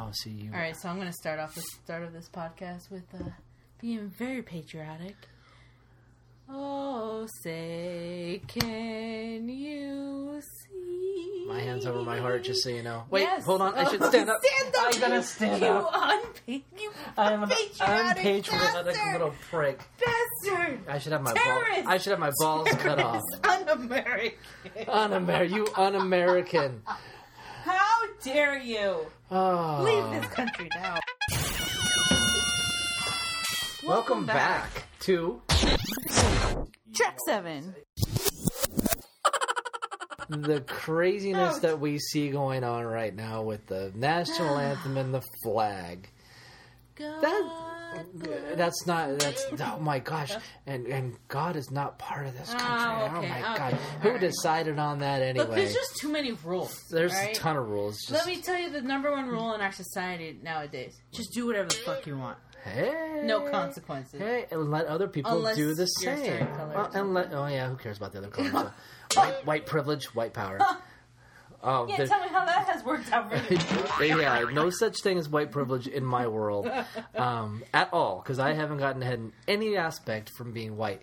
Oh, see you. All right, so I'm going to start off the start of this podcast with uh, being very patriotic. Oh, say, can you see? My hands over my heart, just so you know. Wait, Yes. hold on. I should Oh, stand up. Stand up. I gotta stand you up. Unpa- you I'm an unpatriotic bastard. little prick. bastard. I should have my Terrorist. ball. I should have my balls cut off. Terrorist Un-American. Un-Amer- you un-American. How dare you? Oh. Leave this country now. Welcome back to Track 7. the craziness Oh. that we see going on right now with the national anthem and the flag. That that's not that's oh my gosh and and God is not part of this oh, country. Oh, Oh, my okay, god, who right. decided on that anyway? Look, there's just too many rules. There's right? a ton of rules. Just, Let me tell you the number one rule in our society nowadays. Just do whatever the fuck you want. hey, No consequences. Hey, and let other people Unless do the same. color Well, and let, oh yeah, who cares about the other colors? White, white privilege, white power. Oh, Yeah, tell me how that has worked out for you. yeah, no such thing as white privilege in my world um, at all because I haven't gotten ahead in any aspect from being white.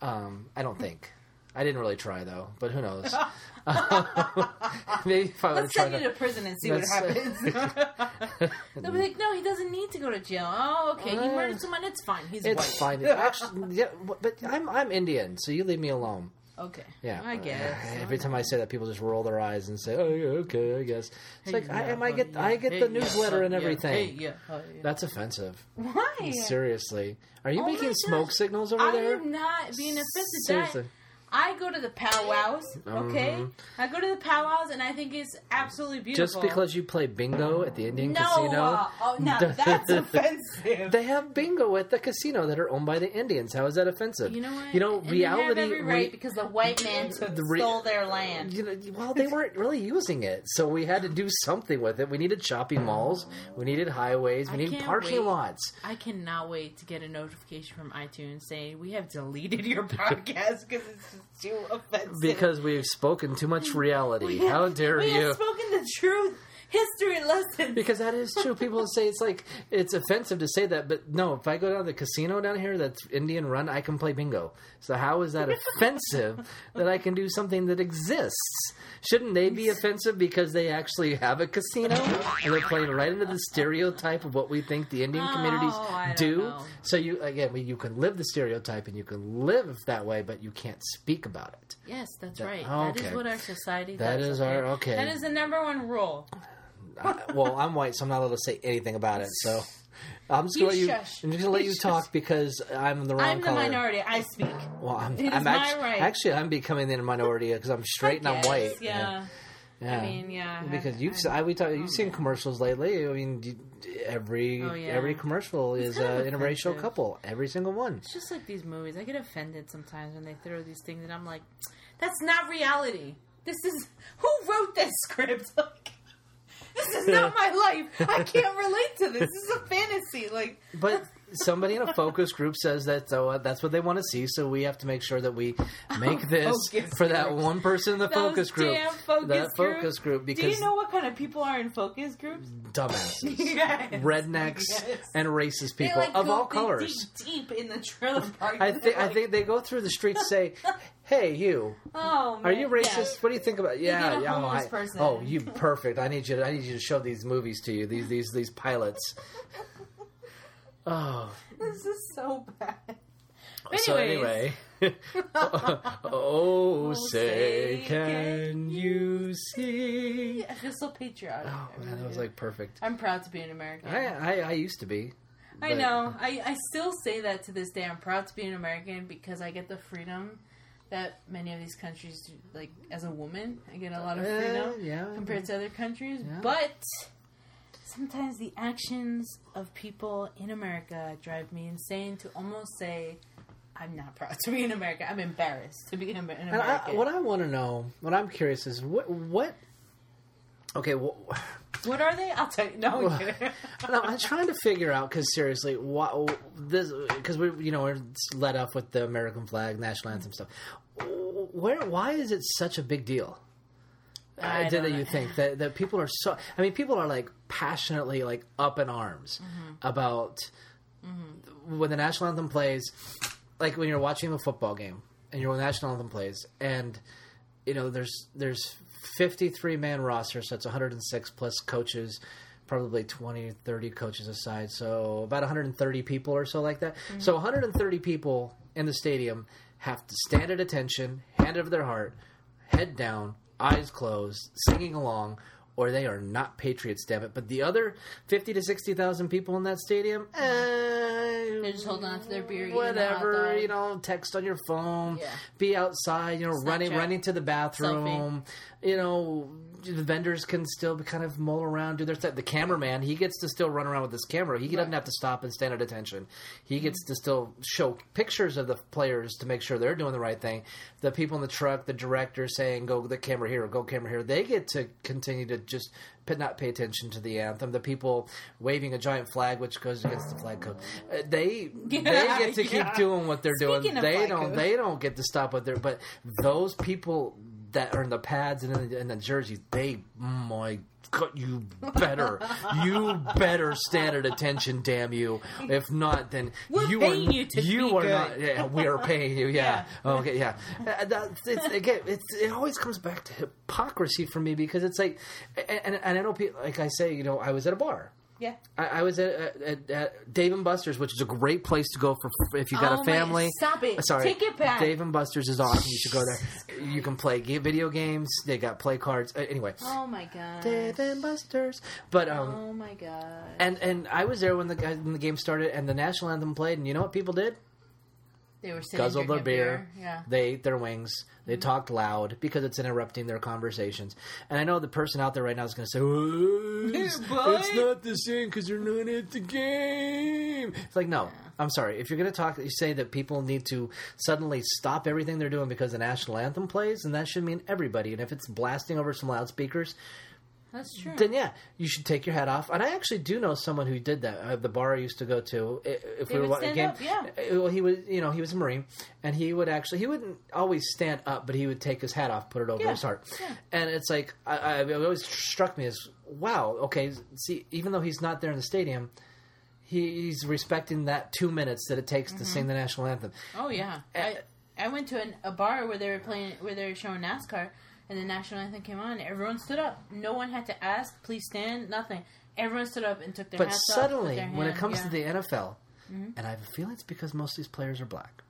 Um, I don't think. I didn't really try though, but who knows? Maybe if I Let's send you to prison and see what happens. They'll be like, no, he doesn't need to go to jail. Oh, okay, he Uh, murdered someone. It's fine. He's It's white. fine. Actually, yeah, but I'm I'm Indian, so you leave me alone. Okay. Yeah, I guess. Every time I say that, people just roll their eyes and say, "Oh, yeah, okay, I guess." It's like I, am I oh, get yeah, I get hey, the yeah, newsletter oh, and yeah, everything. hey, yeah, oh, yeah. That's offensive. Why? Seriously, are you Oh my making smoke signals over there? I there? am not being offensive. Seriously. I go to the powwows, okay? Mhm. I go to the powwows and I think it's absolutely beautiful. Just because you play bingo at the Indian no, casino, uh, oh no, that's offensive. they have bingo at the casino that are owned by the Indians. How is that offensive? you know what? You know, And reality. Every right re- because the white man took, The re- stole their land. you know, well, they weren't really using it, so we had to do something with it. We needed shopping malls, we needed highways, we I needed parking wait. lots. I cannot wait to get a notification from iTunes saying we have deleted your podcast because it's too offensive. Because we've spoken too much reality. Have- How dare we you? have spoken the truth, history lessons. Because that is true. People say it's like it's offensive to say that, but no. If I go down to the casino down here that's Indian run, I can play bingo. So how is that offensive that I can do something that exists? Shouldn't they be offensive because they actually have a casino and they're playing right into the stereotype of what we think the Indian communities Oh, I don't know. So you again, we- you can live the stereotype and you can live that way, but you can't speak about it. Yes, that's That- right. oh, That is what our society That does. is our- okay. That is the number one rule. I, well, I'm white, so I'm not allowed to say anything about it. So I'm just You to let you. shush. I'm just going to let You you talk because I'm the wrong I'm the color. minority. I speak. Well, I'm, is I'm actually, right. actually I'm becoming the minority because I'm straight and I'm white. Yeah. yeah. I mean, yeah. Because you've I- we talk, you've seen oh, commercials lately. I mean, every Oh, yeah. every commercial is kind an interracial couple. Every single one. It's just like these movies. I get offended sometimes when they throw these things, and I'm like, that's not reality. This is who wrote this script. Like, this is not my life. I can't relate to this. This is a fantasy. Like, But somebody in a focus group says that so uh, that's what they want to see. So we have to make sure that we make this Focus for that groups. one person in the those focus group. damn focus that groups. focus group Because Do you know what kind of people are in focus groups? dumbasses. Yes. rednecks Yes. and racist people like, of all colors. dig deep in the trailer park. I think they're I think they go through the streets and say, "Hey, you, Oh, are you racist? yes. What do you think about?" Yeah, yeah. oh, I- person. oh, you perfect. I need you. To, I need you to show these movies to you. These these these pilots. Oh, This is so bad. so anyway. Oh, oh, say, say, can you see? I feel so patriotic. Oh man, that was like perfect. I'm proud to be an American. I I, I used to be. I but- know. I, I still say that to this day. I'm proud to be an American because I get the freedom that many of these countries do. Like, as a woman, I get a lot of Uh, freedom yeah. compared to other countries. Yeah. But sometimes the actions of people in America drive me insane to almost say, I'm not proud to be an American. I'm embarrassed to be an, Amer- an And I, what I want to know, what I'm curious is what what. Okay, well, What are they? I'll tell you. No, I'm kidding. no, I'm trying to figure out because seriously, what this because we you know we're let off with the American flag, national anthem stuff. Where why is it such a big deal? I don't that you think that that people are so? I mean, people are like passionately like up in arms Mm-hmm. about when the national anthem plays. Like when you're watching a football game and your national anthem plays, and you know there's there's 53 man roster, so it's 106 plus coaches. Probably 20, 30 coaches aside, so about 130 people or so like that. So 130 people in the stadium have to stand at attention, hand over their heart, head down, eyes closed, singing along, or they are not patriots. Damn it! But the other fifty to sixty thousand people in that stadium, eh, They're just holding on to their beer, eating a hot whatever. You know, text on your phone, Yeah. be outside. You know, running Snapchat. running to the bathroom. You know, the vendors can still kind of mull around, do their stuff. The cameraman, he gets to still run around with his camera. He doesn't have to stop and stand at attention. He gets to still show pictures of the players to make sure they're doing the right thing. The people in the truck, the director saying, "Go the camera here, go camera here." They get to continue to just not pay attention to the anthem. The people waving a giant flag, which goes against the flag code, uh, they they get to yeah. keep doing what they're doing. Speaking of They don't. code. They don't get to stop what they're. But those people that are in the pads and in the, in the jerseys, they my. God, you better, you better stand at attention, damn you! If not, then We're you are you you are good. not. Yeah, we are paying you. Yeah. Okay. Yeah. Uh, that, it's, again, it's, it always comes back to hypocrisy for me because it's like, and, and, and I know, people, like I say, you know, I was at a bar. Yeah. I, I was at, at, at Dave and Buster's, which is a great place to go for if you got Oh a my- family. stop it. Sorry, Take it back. Dave and Buster's is awesome. You should go there. You can play video games. They got play cards. Uh, anyway, Oh my god. Dave and Buster's. But um, Oh my god. and and I was there when the when the game started and the national anthem played. And you know what people did? They were Guzzled their drinking beer. Yeah. They ate their wings. They mm-hmm. talked loud because it's interrupting their conversations. And I know the person out there right now is going to say, "Oh, it's, it's not the same because you're not at the game." It's like, no, I'm sorry. If you're going to talk, you say that people need to suddenly stop everything they're doing because the national anthem plays, and that should mean everybody. And if it's blasting over some loudspeakers, That's true. then yeah, you should take your hat off. And I actually do know someone who did that. Uh, the bar I used to go to, if They we were would watching stand game, up, yeah. uh, well, he was, you know, he was a marine, and he would actually, he wouldn't always stand up, but he would take his hat off, put it over Yeah, his heart, yeah. and it's like, I, I, it always struck me as, wow, okay, see, even though he's not there in the stadium. He's respecting that two minutes that it takes Mm-hmm. to sing the national anthem. Oh yeah, I I went to an, a bar where they were playing where they were showing NASCAR, and the national anthem came on. Everyone stood up. No one had to ask, please stand, nothing. Everyone stood up and took their But hats suddenly, off. when it comes yeah. Mm-hmm. to the NFL, and I have a feeling it's because most of these players are black,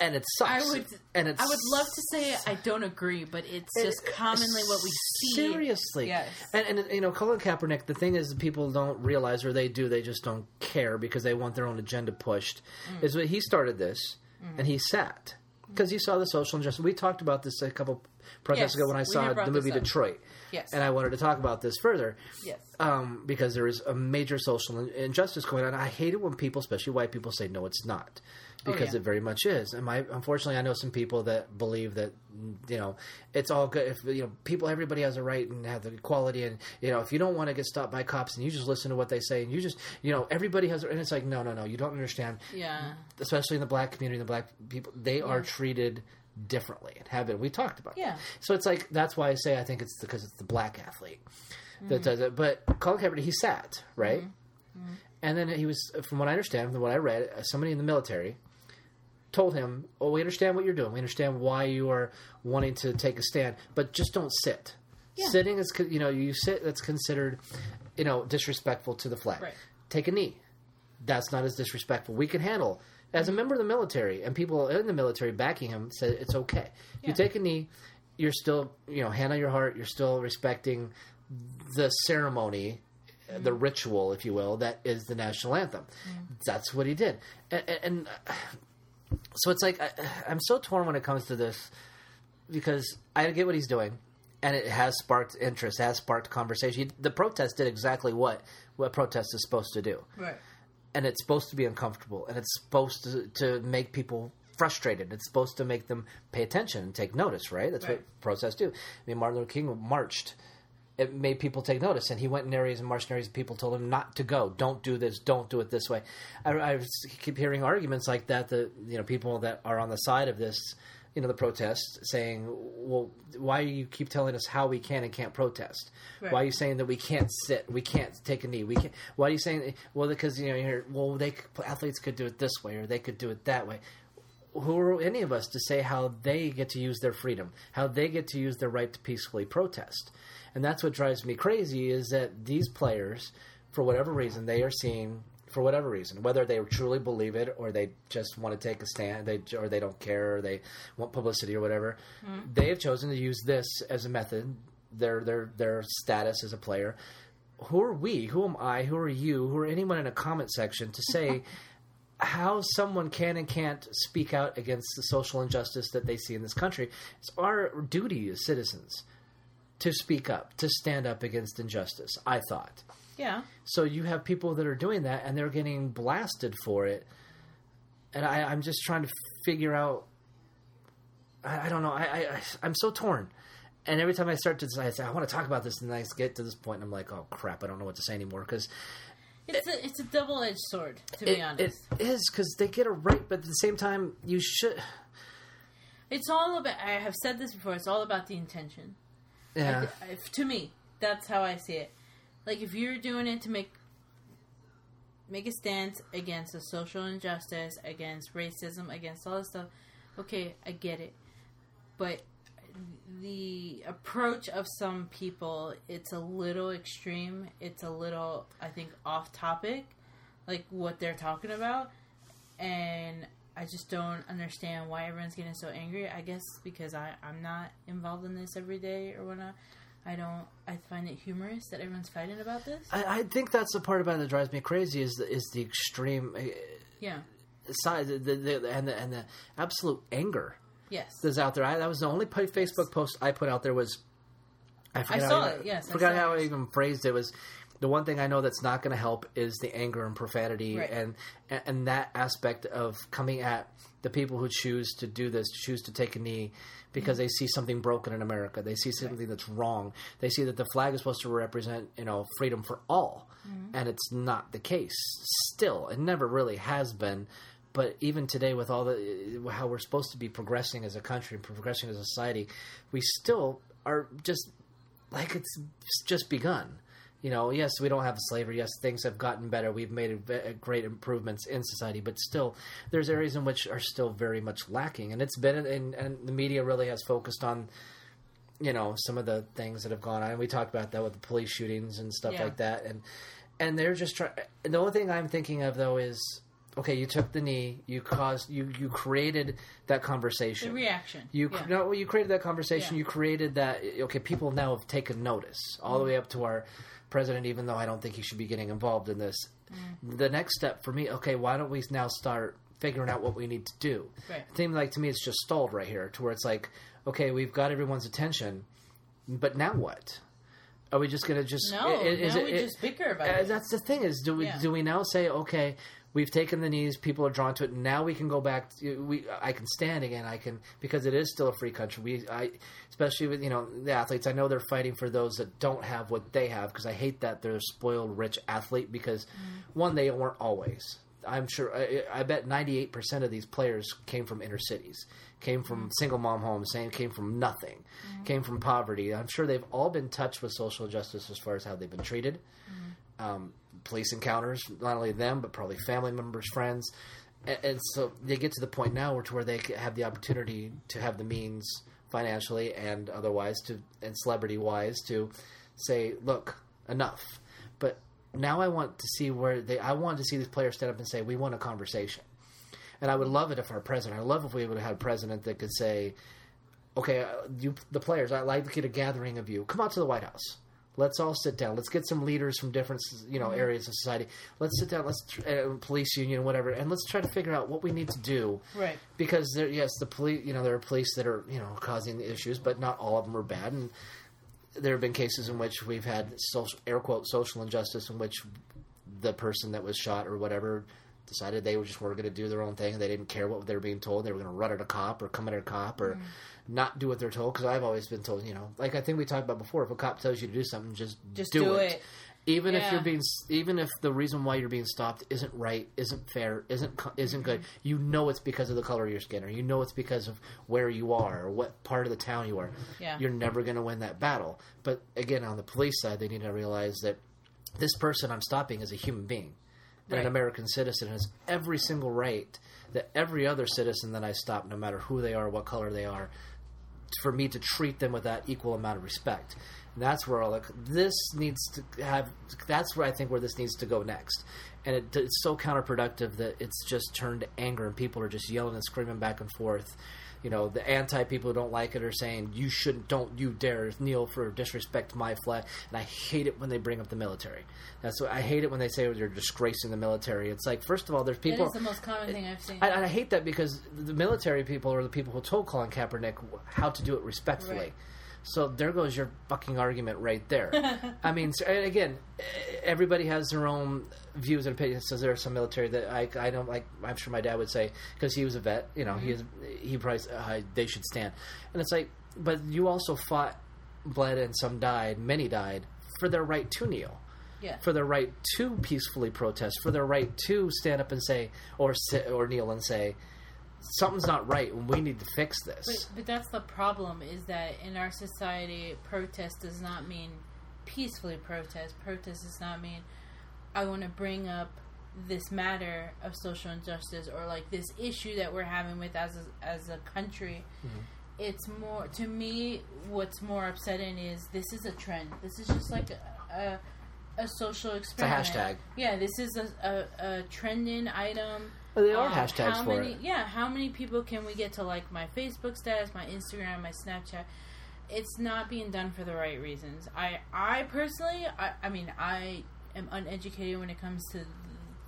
and it sucks. I would, and it's I would love to say I don't agree, but it's just commonly what we see. Seriously, Yes. And, and you know, Colin Kaepernick. The thing is, people don't realize, or they do, they just don't care because they want their own agenda pushed. Mm. Is what he started this, and he sat because he saw the social injustice. We talked about this a couple protests Yes, ago when I saw the movie. Detroit. Yes. and I wanted to talk about this further. Yes. um, because there is a major social injustice going on. I hate it when people, especially white people, say no, it's not, because Oh, yeah. it very much is. And my, unfortunately, I know some people that believe that you know it's all good. If you know people, everybody has a right and have the equality, and you know if you don't want to get stopped by cops and you just listen to what they say and you just you know everybody has, and it's like no, no, no, you don't understand. Yeah. Especially in the black community, the black people, they are treated differently and have been. We talked about. Yeah. That. So it's like that's why I say I think it's because it's the black athlete Mm-hmm. that does it. But Colin Kaepernick, he sat right, and then he was, from what I understand, from what I read, uh, somebody in the military told him, "Oh, we understand what you're doing. We understand why you are wanting to take a stand, but just don't sit. Yeah. Sitting is, you know, you sit. That's considered, you know, disrespectful to the flag. Right. Take a knee. That's not as disrespectful. We can handle." As a member of the military and people in the military backing him said it's okay. You take a knee, you're still, you know, hand on your heart, you're still respecting the ceremony, mm-hmm. the ritual, if you will, that is the national anthem. Mm-hmm. That's what he did, and, and so it's like I, I'm so torn when it comes to this because I get what he's doing, and it has sparked interest, has sparked conversation. The protest did exactly what what protest is supposed to do, Right. And it's supposed to be uncomfortable, and it's supposed to to make people frustrated. It's supposed to make them pay attention and take notice, right? That's Right. what protests do. I mean, Martin Luther King marched. It made people take notice, and he went in areas and marched in areas. And people told him not to go. Don't do this. Don't do it this way. I, I keep hearing arguments like that. That you know, people that are on the side of this you know, the protests saying, "Well, why do you keep telling us how we can and can't protest? Right. Why are you saying that we can't sit, we can't take a knee, we can't? Why are you saying? Well, because you know, you're, well, they athletes could do it this way or they could do it that way." Who are any of us to say how they get to use their freedom, how they get to use their right to peacefully protest? And that's what drives me crazy is that these players, for whatever reason, they are seeing for whatever reason, whether they truly believe it or they just want to take a stand, they or they don't care, or they want publicity or whatever, mm-hmm. they have chosen to use this as a method. Their their their status as a player. Who are we? Who am I? Who are you? Who are anyone in a comment section to say how someone can and can't speak out against the social injustice that they see in this country? It's our duty as citizens to speak up, to stand up against injustice. I thought. Yeah. So you have people that are doing that, and they're getting blasted for it. And I, I'm just trying to figure out. I, I don't know. I, I I'm so torn. And every time I start to decide, I say I want to talk about this, and I get to this point, and I'm like, oh crap, I don't know what to say anymore because It's a it's a double edged sword, to be it, it honest. is because they get it right, but at the same time, you should. It's all about. I have said this before. It's all about the intention. Yeah, to me, that's how I see it. Like if you're doing it to make make a stance against a social injustice, against racism, against all this stuff, okay, I get it. But the approach of some people, it's a little extreme. It's a little, I think, off topic, like what they're talking about, and I just don't understand why everyone's getting so angry. I guess because I I'm not involved in this every day or whatnot. I don't. I find it humorous that everyone's fighting about this. I, I think that's the part about it that drives me crazy is the, is the extreme uh, Yeah. side, the, the, and the and the absolute anger Yes. that's out there. I, that was the only Facebook post I put out there was. I, forget saw how, it, yes, I forgot how. I even phrased it. Was the one thing I know that's not going to help is the anger and profanity Right. and and that aspect of coming at the people who choose to do this, choose to take a knee because mm-hmm. they see something broken in America. They see something that's wrong. They see that the flag is supposed to represent, you know, freedom for all, mm-hmm. and it's not the case. Still, it never really has been. But even today, with all the how we're supposed to be progressing as a country and progressing as a society, we still are just like it's just begun. You know, yes, we don't have slavery. Yes, things have gotten better. We've made great improvements in society, but still, there's areas in which are still very much lacking. And it's been, and, and the media really has focused on, you know, some of the things that have gone on. And we talked about that with the police shootings and stuff Yeah. like that. And and they're just trying. The only thing I'm thinking of though is, okay, you took the knee, you caused, you you created that conversation. The reaction. You yeah. no, you created that conversation. Yeah. You created that. Okay, people now have taken notice, all the way up to our president. Even though I don't think he should be getting involved in this, Mm. the next step for me. Okay, why don't we now start figuring out what we need to do? Right. It seems like to me it's just stalled right here, to where it's like, okay, we've got everyone's attention, but now what? Are we just going to just No, is now it- we it- just bicker about uh, it. That's the thing is, do we Yeah. do we now say okay? We've taken the knees. People are drawn to it. Now we can go back. To, we I can stand again. I can because it is still a free country. We I especially with you know the athletes. I know they're fighting for those that don't have what they have because I hate that they're a spoiled rich athlete because mm. one they weren't always. I'm sure. I, I bet 98 percent of these players came from inner cities, came from mm. single mom homes, same came from nothing, mm. came from poverty. I'm sure they've all been touched with social justice as far as how they've been treated um, police encounters, not only them but probably family members, friends, and, and so they get to the point now where to where they have the opportunity to have the means financially and otherwise to and celebrity wise to say, look, enough. But now I want to see where they. I want to see these players stand up and say, we want a conversation. And I would love it if our president. I love if we would have had a president that could say, okay, uh, you the players, I'd like to get a gathering of you. Come out to the White House. Let's all sit down. Let's get some leaders from different, you know, areas of society. Let's sit down. Let's tr- uh, police union, whatever, and let's try to figure out what we need to do. Right. Because there, yes, the police, you know, there are police that are, you know, causing the issues, but not all of them are bad. And there have been cases in which we've had social, air quote, social injustice in which the person that was shot or whatever decided they were just were going to do their own thing and they didn't care what they were being told. They were going to run at a cop or come at a cop or mm. not do what they're told. Because I've always been told, you know, like I think we talked about before, if a cop tells you to do something, just, Just do, do it. it. even if you're being even if the reason why you're being stopped isn't right isn't fair isn't isn't good mm-hmm. you know it's because of the color of your skin or you know it's because of where you are or what part of the town you are Yeah. you're never going to win that battle but again on the police side they need to realize that this person i'm stopping is a human being Right. an american citizen has every single right that every other citizen that i stop no matter who they are what color they are for me to treat them with that equal amount of respect. And that's where all like this needs to have. That's where I think where this needs to go next. And it, it's so counterproductive that it's just turned to anger, and people are just yelling and screaming back and forth. You know, the anti people who don't like it are saying you shouldn't, don't you dare kneel for disrespect my flag. And I hate it when they bring up the military. That's what I hate it when they say they're disgracing the military. It's like first of all, there's That people. is the most common thing I've seen. I, and I hate that because the military people are the people who told Colin Kaepernick how to do it respectfully. Right. So there goes your fucking argument right there. I mean, again, everybody has their own views and opinions. So there are some military that I, I don't like. I'm sure my dad would say because he was a vet. You know, he is, he probably uh, they should stand. And it's like, but you also fought, bled, and some died. Many died for their right to kneel yeah. for their right to peacefully protest, for their right to stand up and say, or sit, or kneel and say, something's not right, and we need to fix this. But, but that's the problem is that in our society, protest does not mean peacefully protest. Protest does not mean I want to bring up this matter of social injustice or like this issue that we're having with as a, as a country. Mm-hmm. It's more to me. What's more upsetting is this is a trend. This is just like a a, a social experiment. It's a hashtag. Yeah, this is a, a, a trending item. Well, they are Um, hashtags how for many, it. Yeah, how many people can we get to like my Facebook status, my Instagram, my Snapchat? It's not being done for the right reasons. I, I personally, I, I mean, I am uneducated when it comes to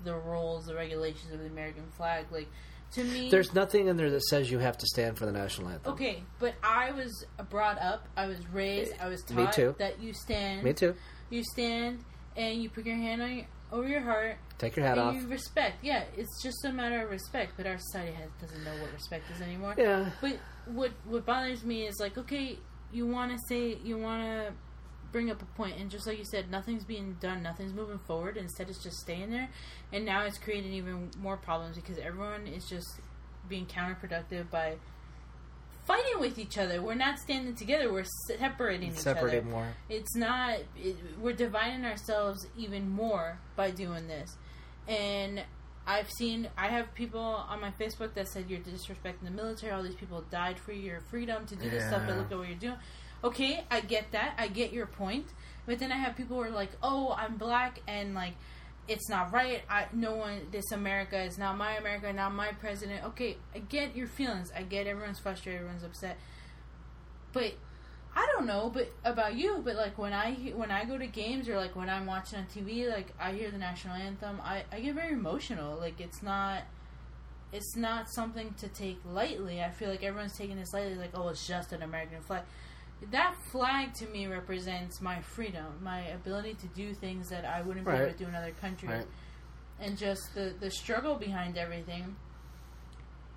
the rules, the regulations of the American flag. Like, to me, There's nothing in there that says you have to stand for the national anthem. okay. But I was brought up, I was raised, I was taught that you stand, Me too. you stand, and you put your hand on your, over your heart, Take your hat and off. you respect. Yeah, it's just a matter of respect. But our society has, doesn't know what respect is anymore. Yeah. But what what bothers me is like, okay, you want to say you want to bring up a point, and just like you said, nothing's being done, nothing's moving forward. Instead, it's just staying there, and now it's creating even more problems because everyone is just being counterproductive by fighting with each other. We're not standing together. We're separating each Separating other. more. It's not. It, we're dividing ourselves even more by doing this, and I've seen. I have people on my Facebook that said you're disrespecting the military. All these people died for your freedom to do this stuff. But look at what you're doing. Okay, I get that. I get your point. But then I have people who are like, "Oh, I'm black," and like. It's not right. I no one. This America is not my America. Not my president. Okay, I get your feelings. I get everyone's frustrated. Everyone's upset. But I don't know, but about you, but like when I when I go to games or like when I'm watching on TV, like I hear the national anthem, I I get very emotional. Like it's not it's not something to take lightly. I feel like everyone's taking this lightly like oh, it's just an American flag. That flag to me represents my freedom, my ability to do things that I wouldn't be able to do in other countries. Right. And just the the struggle behind everything.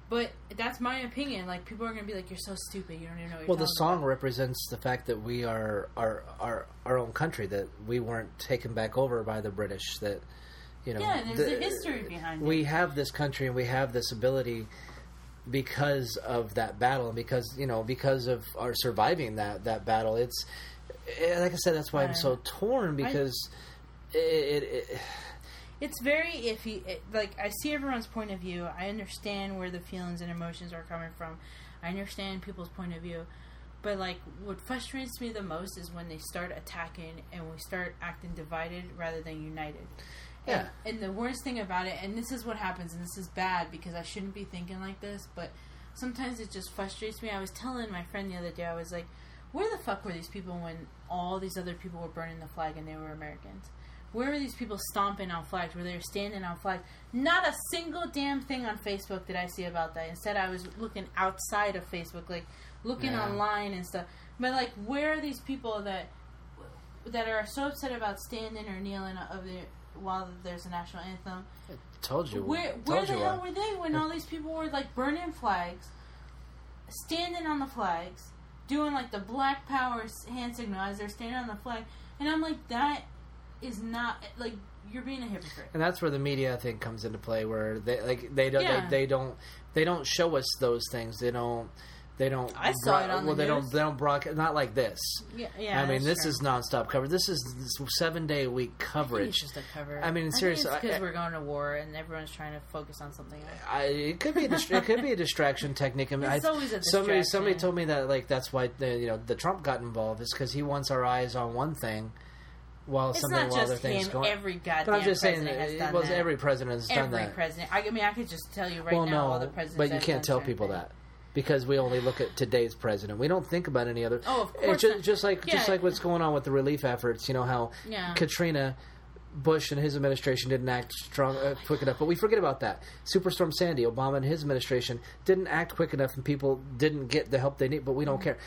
But that's my opinion. Like people are gonna be like, "You're so stupid. You don't even know." What you're Well, the song represents the fact that we are our our our own country. That we weren't taken back over by the British. That you know. Yeah, and there's a history behind it. We have this country and we have this ability because of that battle and because you know because of our surviving that that battle. It's eh, like I said. That's why I'm so torn because it, it, it It's very iffy. It, like I see everyone's point of view. I understand where the feelings and emotions are coming from. I understand people's point of view. But like what frustrates me the most is when they start attacking and we start acting divided rather than united. Yeah. And, and the worst thing about it, and this is what happens, and this is bad because I shouldn't be thinking like this, but sometimes it just frustrates me. I was telling my friend the other day, I was like, where the fuck were these people when all these other people were burning the flag and they were Americans? Where were these people stomping on flags? Where they were standing on flags? Not a single damn thing on Facebook did I see about that. Instead, I was looking outside of Facebook, like looking Yeah. online and stuff. But like, where are these people that that are so upset about standing or kneeling of the while there's a national anthem? told you. Where told where you the hell why. were they when all these people were like burning flags, standing on the flags, doing like the Black Power hand signal as they're standing on the flag? And I'm like, that is not like you're being a hypocrite. and that's where the media thing comes into play, where they like they don't Yeah. they, they don't they don't show us those things. They don't they don't. I saw it on the well, they news. don't they don't broadcast not like this. Yeah, yeah. I mean, that's this true. is nonstop coverage. This is this seven day a week coverage. It's just a cover. I mean, seriously, because I- we're going to war and everyone's trying to focus on something else. I, it could be a dist- it could be a distraction technique. I mean, It's I, always a somebody somebody distraction. told me that like that's why the, you know the Trump got involved is because he wants our eyes on one thing while It's something not while other just things him. going. Every goddamn but I'm just saying president has it done was that. every president has done Every that. president. I, I mean, I could just tell you right well, now all no, the presidents. but you have can't done tell certain people things. that because we only look at today's president. We don't think about any other. Oh, of It's course just, just like just like what's going on with the relief efforts. You know how Yeah. Katrina. Bush and his administration didn't act strong, uh, quick enough, but we forget about that. Superstorm Sandy, Obama and his administration didn't act quick enough, and people didn't get the help they need. But we don't Mm-hmm. care.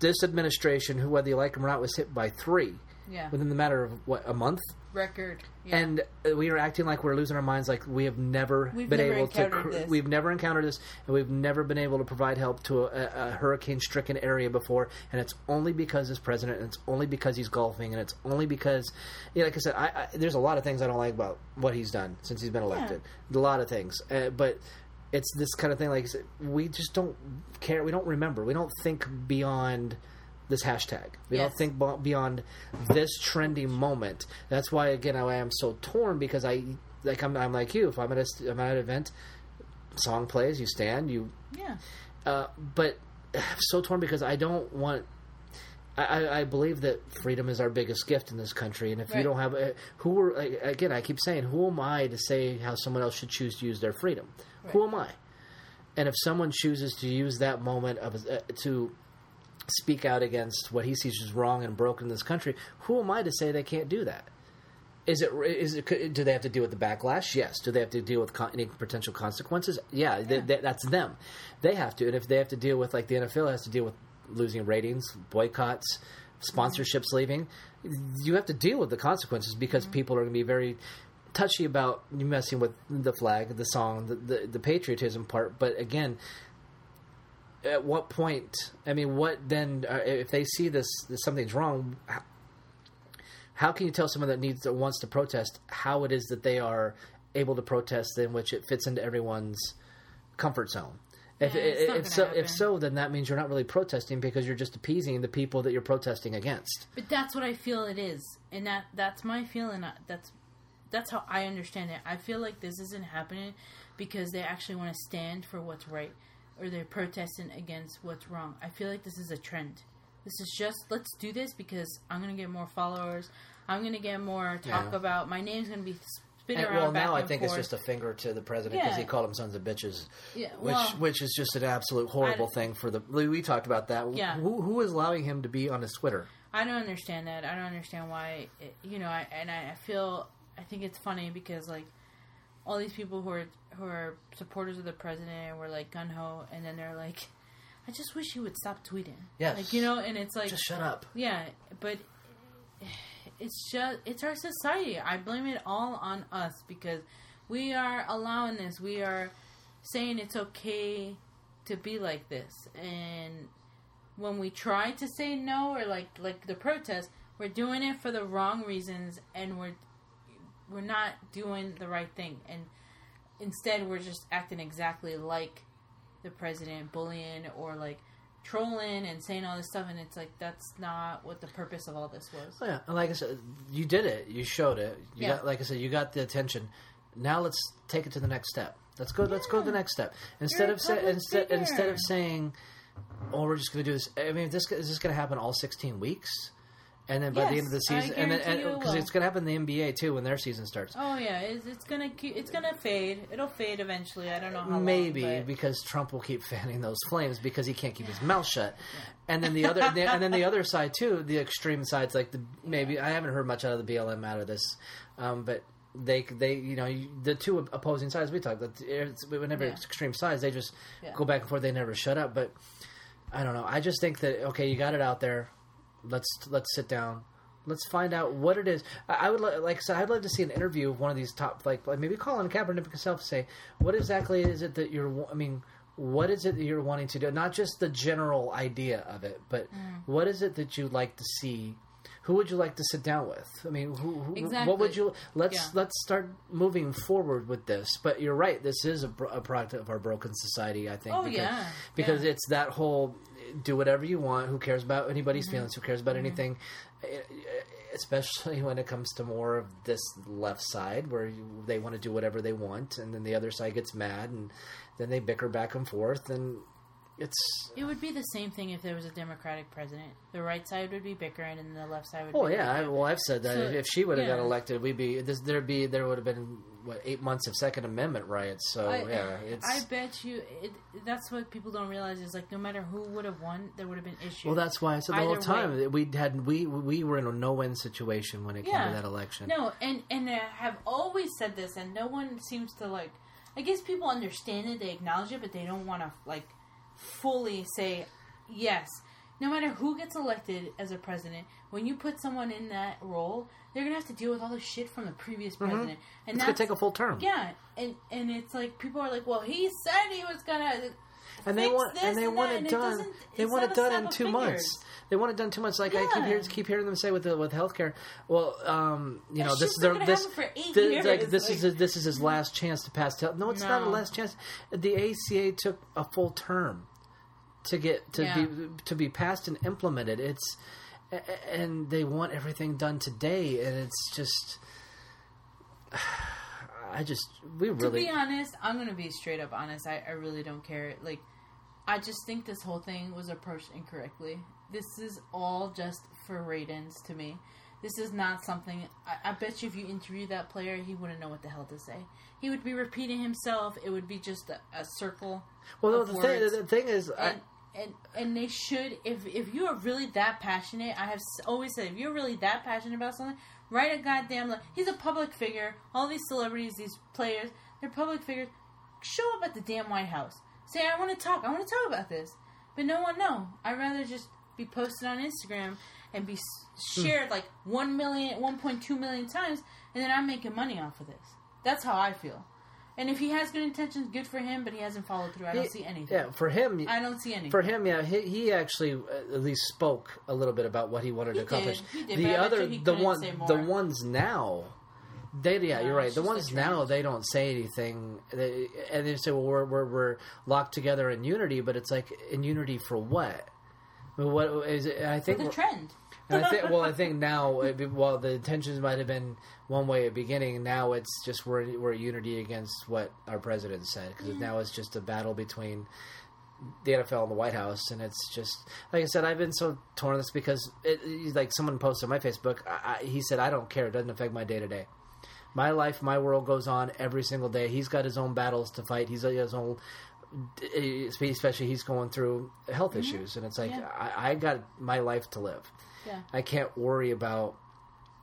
This administration, who whether you like them or not, was hit by three Yeah. within the matter of what a month, Record. Yeah. and we are acting like we're losing our minds, like we have never We've been never able to. We've never encountered this, and we've never been able to provide help to a, a hurricane-stricken area before. And it's only because this president, and it's only because he's golfing, and it's only because, yeah, like I said, I, I, there's a lot of things I don't like about what he's done since he's been elected. A lot of things, uh, but. It's this kind of thing. Like we just don't care. We don't remember. We don't think beyond this hashtag. We Yes. don't think beyond this trendy moment. That's why again I am so torn because I like I'm, I'm like you. If I'm at a, I'm at an event, song plays, you stand, you. yeah. Uh, but I'm so torn because I don't want. I, I believe that freedom is our biggest gift in this country, and if you don't have, uh, who are again? I keep saying, who am I to say how someone else should choose to use their freedom? Who am I? And if someone chooses to use that moment of uh, to speak out against what he sees as wrong and broken in this country, who am I to say they can't do that? Is it is it do they have to deal with the backlash? Yes. Do they have to deal with con- any potential consequences? Yeah, they- they- that's them. They have to, and if they have to deal with like the NFL has to deal with losing ratings, boycotts, sponsorships mm-hmm. leaving, you have to deal with the consequences because mm-hmm. people are going to be very touchy about you messing with the flag, the song, the, the the patriotism part. But again, at what point? I mean, what then? Uh, if they see this, this something's wrong. How, how can you tell someone that needs that wants to protest how it is that they are able to protest in which it fits into everyone's comfort zone? If, Yeah, if gonna so, if so, then that means you're not really protesting because you're just appeasing the people that you're protesting against. But that's what I feel it is, and that that's my feeling. uh, That's that's how I understand it. I feel like this isn't happening because they actually want to stand for what's right, or they're protesting against what's wrong. I feel like this is a trend. This is just let's do this because I'm gonna get more followers. I'm gonna get more talk Yeah. about. My name's gonna be spinning And, around. well, now I think forth. it's just a finger to the president because Yeah. he called them sons of bitches, yeah. which Well, which is just an absolute horrible thing for the. We talked about that. Yeah. Who who is allowing him to be on his Twitter? I don't understand that. I don't understand why. It, you know, I, and I, I feel I think it's funny because like all these people who are who are supporters of the president and were like gun ho, and then they're like, I just wish he would stop tweeting. Yes. like you know, and it's like Just shut up. yeah, but it's just it's our society. I blame it all on us because we are allowing this. We are saying it's okay to be like this, and when we try to say no or like like the protest, we're doing it for the wrong reasons, and we're we're not doing the right thing, and instead we're just acting exactly like the president, bullying or like trolling and saying all this stuff, and it's like that's not what the purpose of all this was. Oh, yeah, and like I said, you did it. You showed it. You Yeah. got, like I said, you got the attention. Now let's take it to the next step. Let's go. Let's go to the next step. Instead of instead figure. instead of saying, "Oh, we're just going to do this." I mean, this is this going to happen all sixteen weeks, and then by the end of the season, and then you it because it's going to happen in the NBA too when their season starts. Oh yeah, it's, it's gonna keep, it's gonna fade. It'll fade eventually. I don't know how long, Maybe but- because Trump will keep fanning those flames because he can't keep his mouth shut, and then the other, the, and then the other side too, the extreme sides like the maybe I haven't heard much out of the BLM out of this, um, but they they you know the two opposing sides we talked that it's- whenever Yeah. it's extreme sides they just Yeah. go back and forth they never shut up but I don't know I just think that okay you got it out there let's let's sit down. Let's find out what it is. I, I would li- like I said, I'd love to see an interview of one of these top, like like maybe Colin Kaepernick himself say, what exactly is it that you're? I mean, what is it that you're wanting to do? Not just the general idea of it, but mm. what is it that you'd like to see? who would you like to sit down with? I mean, who, who Exactly. what would you let's Yeah. let's start moving forward with this. But you're right, this is a, a product of our broken society. I think. Oh, because, yeah. because Yeah. it's that whole do whatever you want. Who cares about anybody's Mm-hmm. feelings? Who cares about anything? Eh, Especially when it comes to more of this left side, where you, they want to do whatever they want, and then the other side gets mad, and then they bicker back and forth, and it's It would be the same thing if there was a Democratic president. The right side would be bickering, and the left side would. Oh be yeah, I, well I've said that So, if she would have got elected, we'd be this, there'd be there would have been what eight months of Second Amendment riots. So I, yeah, it's I bet you it, that's what people don't realize is like no matter who would have won, there would have been issues. well that's why I said the whole time way. we had we we were in a no win situation when it came to that election. No, and and I have always said this, and no one seems to like. I guess people understand it, they acknowledge it, but they don't want to like fully say yes. No matter who gets elected as a president, when you put someone in that role, they're gonna have to deal with all the shit from the previous president, and Mm-hmm. it's gonna take a full term. yeah. And and it's like people are like, well, he said he was gonna. and they want and they and want it and it done. they want it done in two fingers. months. They want it done two months. Like I keep hearing keep hearing them say with the, with healthcare. Well, um, you know, this is this happen for eight this, years, like this is this is his last chance to pass. Tel- no, it's not a last chance. The ACA took a full term to get to Yeah. be to be passed and implemented. It's and they want everything done today, and it's just. I just we really. To be honest, I'm gonna be straight up honest. I, I really don't care. Like, I just think this whole thing was approached incorrectly. This is all just for ratings to me. This is not something. I, I bet you if you interview that player, he wouldn't know what the hell to say. He would be repeating himself. It would be just a, a circle. well the thing the thing is I, and, and and they should if if you are really that passionate i have always said if you're really that passionate about something write a goddamn he's a public figure all these celebrities these players they're public figures show up at the damn white house say i want to talk i want to talk about this but no one know i'd rather just be posted on instagram and be shared like 1 million 1.2 million times and then i'm making money off of this that's how i feel and if he has good intentions, good for him. But he hasn't followed through. I don't see anything. yeah for him I don't see anything. For him, yeah, he, he actually uh, at least spoke a little bit about what he wanted He to accomplish. did, he did, the but I bet other, he the one, the ones now, they yeah, No, you're right. The ones now they don't say anything, they, and they say, well, we're, we're we're locked together in unity, but it's like in unity for what? What is it? I think the trend. I think, well, I think now, it while the intentions might have been one way at beginning, now it's just we're we're unity against what our president said because now it's just a battle between the NFL and the White House, and it's just like I said, I've been so torn on this because it- like someone posted on my Facebook, I, I, he said, "I don't care; it doesn't affect my day to day." My life, my world goes on every single day. He's got his own battles to fight. He's got his own, especially he's going through health mm-hmm. issues, and it's like Yeah. I, I got my life to live. Yeah. I can't worry about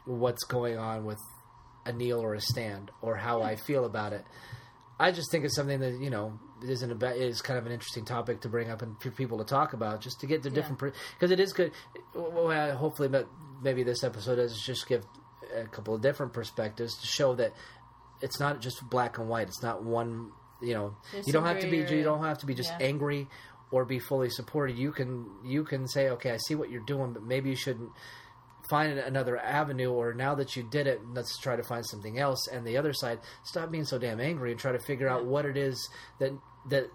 what's going on with a kneel or a stand or how I feel about it. I just think it's something that you know isn't about is kind of an interesting topic to bring up and for people to talk about, just to get the different because it is good. Well, hopefully, but maybe this episode does just give a couple of different perspectives to show that it's not just black and white. It's not one. You know, There's you don't have to be. You don't have to be just Yeah. angry or be fully supported. You can you can say, okay, I see what you're doing, but maybe you shouldn't find another avenue. Or now that you did it, let's try to find something else. And the other side, stop being so damn angry and try to figure out what it is that that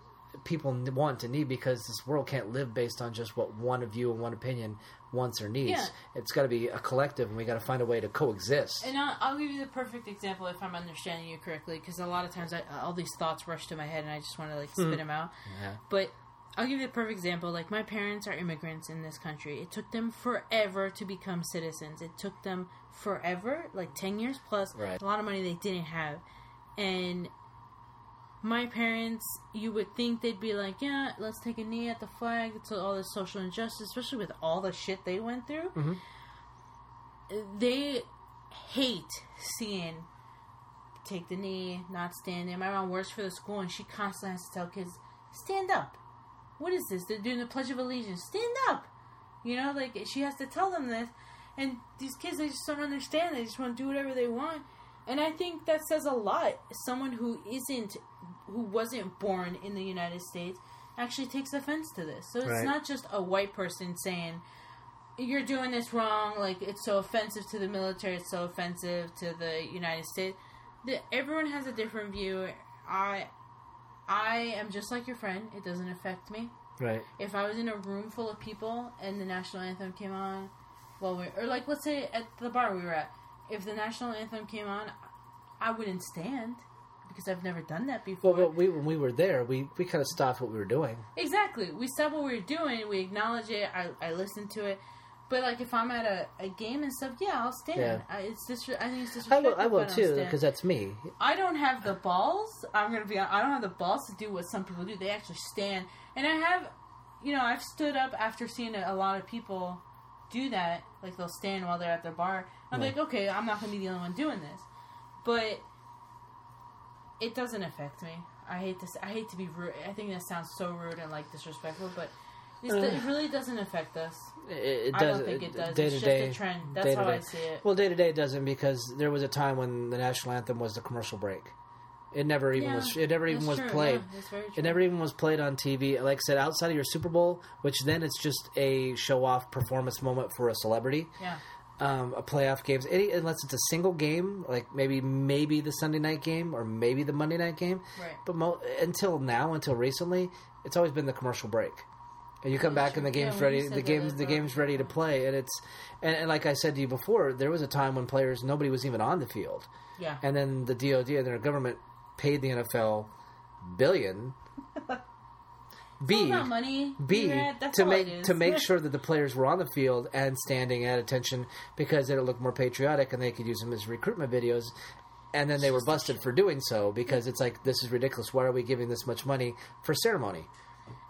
people want to need because this world can't live based on just what one of you and one opinion wants or needs. Yeah. It's got to be a collective, and we got to find a way to coexist. And I'll, I'll give you the perfect example if I'm understanding you correctly, because a lot of times I, all these thoughts rush to my head and I just want to like spit hmm. them out. Yeah. But I'll give you the perfect example. Like my parents are immigrants in this country. It took them forever to become citizens. It took them forever, like ten years plus. Right. A lot of money they didn't have, and my parents, you would think they'd be like, yeah, let's take a knee at the flag. to all the social injustice, especially with all the shit they went through. Mhm. They hate seeing take the knee, not standing. My mom works for the school, and she constantly has to tell kids, stand up. What is this? They're doing the Pledge of Allegiance. Stand up. You know, like she has to tell them this, and these kids they just don't understand. They just want to do whatever they want, and I think that says a lot. Someone who isn't, who wasn't born in the United States, actually takes offense to this. So it's Right. not just a white person saying, you're doing this wrong. Like it's so offensive to the military. It's so offensive to the United States. The, everyone has a different view. I, I am just like your friend. It doesn't affect me. Right. If I was in a room full of people and the national anthem came on, well, we or like let's say at the bar we were at, if the national anthem came on, I wouldn't stand because I've never done that before. Well, but we when we were there, we we kind of stopped what we were doing. Exactly. We stopped what we were doing. We acknowledge it. I, I listened to it. But like if I'm at a, a game and stuff, yeah, I'll stand. Yeah. I, it's dis- I think it's I will, I will too, because that's me. I don't have the balls. I'm gonna be. I don't have the balls to do what some people do. They actually stand, and I have, you know, I've stood up after seeing a lot of people do that. Like they'll stand while they're at their bar. I'm Yeah. like, okay, I'm not gonna be the only one doing this, but it doesn't affect me. I hate this. I hate to be rude. I think that sounds so rude and like disrespectful, but it's, uh. it really doesn't affect us. It, it I does don't think it does. Day it's to just day, a trend. That's how I see it. Well, day to day it doesn't because there was a time when the national anthem was the commercial break. It never even Yeah, was. It never even was true, played. yeah. It never even was played on TV. Like I said, outside of your Super Bowl, which then it's just a show off performance moment for a celebrity. Yeah. Um, a playoff games, any, unless it's a single game, like maybe maybe the Sunday night game or maybe the Monday night game. Right. But mo- until now, until recently, it's always been the commercial break. And you come back and the game's Yeah, ready. The game's the game's ready to play, and it's and, and like I said to you before, there was a time when players nobody was even on the field, Yeah. and then the DoD and their government paid the NFL billion. B It's all about money. B to make to make sure that the players were on the field and standing at attention because it looked more patriotic and they could use them as recruitment videos. And then they were busted for doing so because it's like this is ridiculous. Why are we giving this much money for ceremony?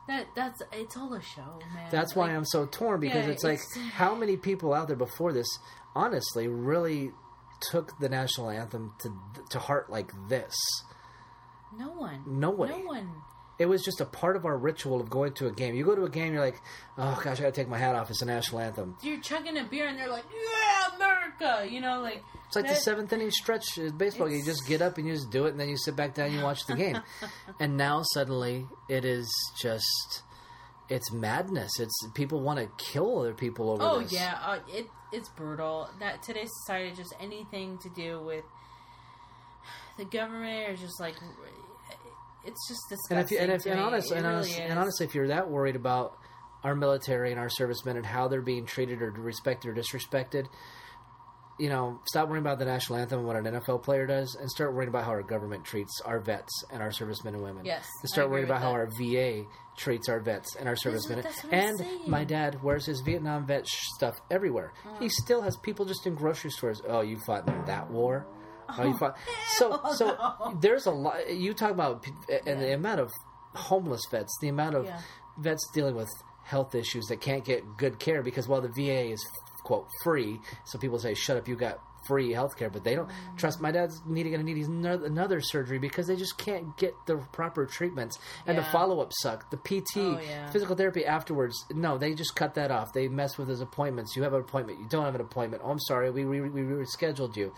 that that's it's all a show, man. That's why Like, I'm so torn because Yeah, it's like it's- how many people out there before this honestly really took the national anthem to to heart like this. No one. No Nobody. No one. It was just a part of our ritual of going to a game. You go to a game, you're like, oh gosh, I got to take my hat off. It's a national anthem. You're chugging a beer and they're like, "Yeah, America!" You know, like It's like the seventh inning stretch in baseball. You just get up and you just do it, and then you sit back down and you watch the game. and now suddenly it is just, it's madness. It's people want to kill other people over this. Oh this. yeah, uh, it it's brutal. That today's society, just anything to do with the government is just like it's just And if disgusting. you, and if and honestly, and, really honest, and honestly, if you're that worried about our military and our servicemen and how they're being treated or respected or disrespected, you know, stop worrying about the national anthem and what an NFL player does, and start worrying about how our government treats our vets and our servicemen and women. Yes, and start worrying about how our VA treats our vets and our servicemen. I'm and saying. my dad wears his Vietnam vet sh- stuff everywhere. He mm. still has people just in grocery stores. Oh, you fought in that war. Oh, you fought. So, so no. there's a lot. You talk about and the amount of homeless vets, the amount of Yeah. vets dealing with health issues that can't get good care because while the VA is quote free, so people say, "Shut up, you got." Free health care, but they don't Mm. trust. My dad's needing to need another, surgery because they just can't get the proper treatments, and the follow up suck. The PT, Oh, yeah. physical therapy afterwards, no, they just cut that off. They mess with his appointments. You have an appointment, you don't have an appointment. Oh, I'm sorry, we we, we rescheduled you.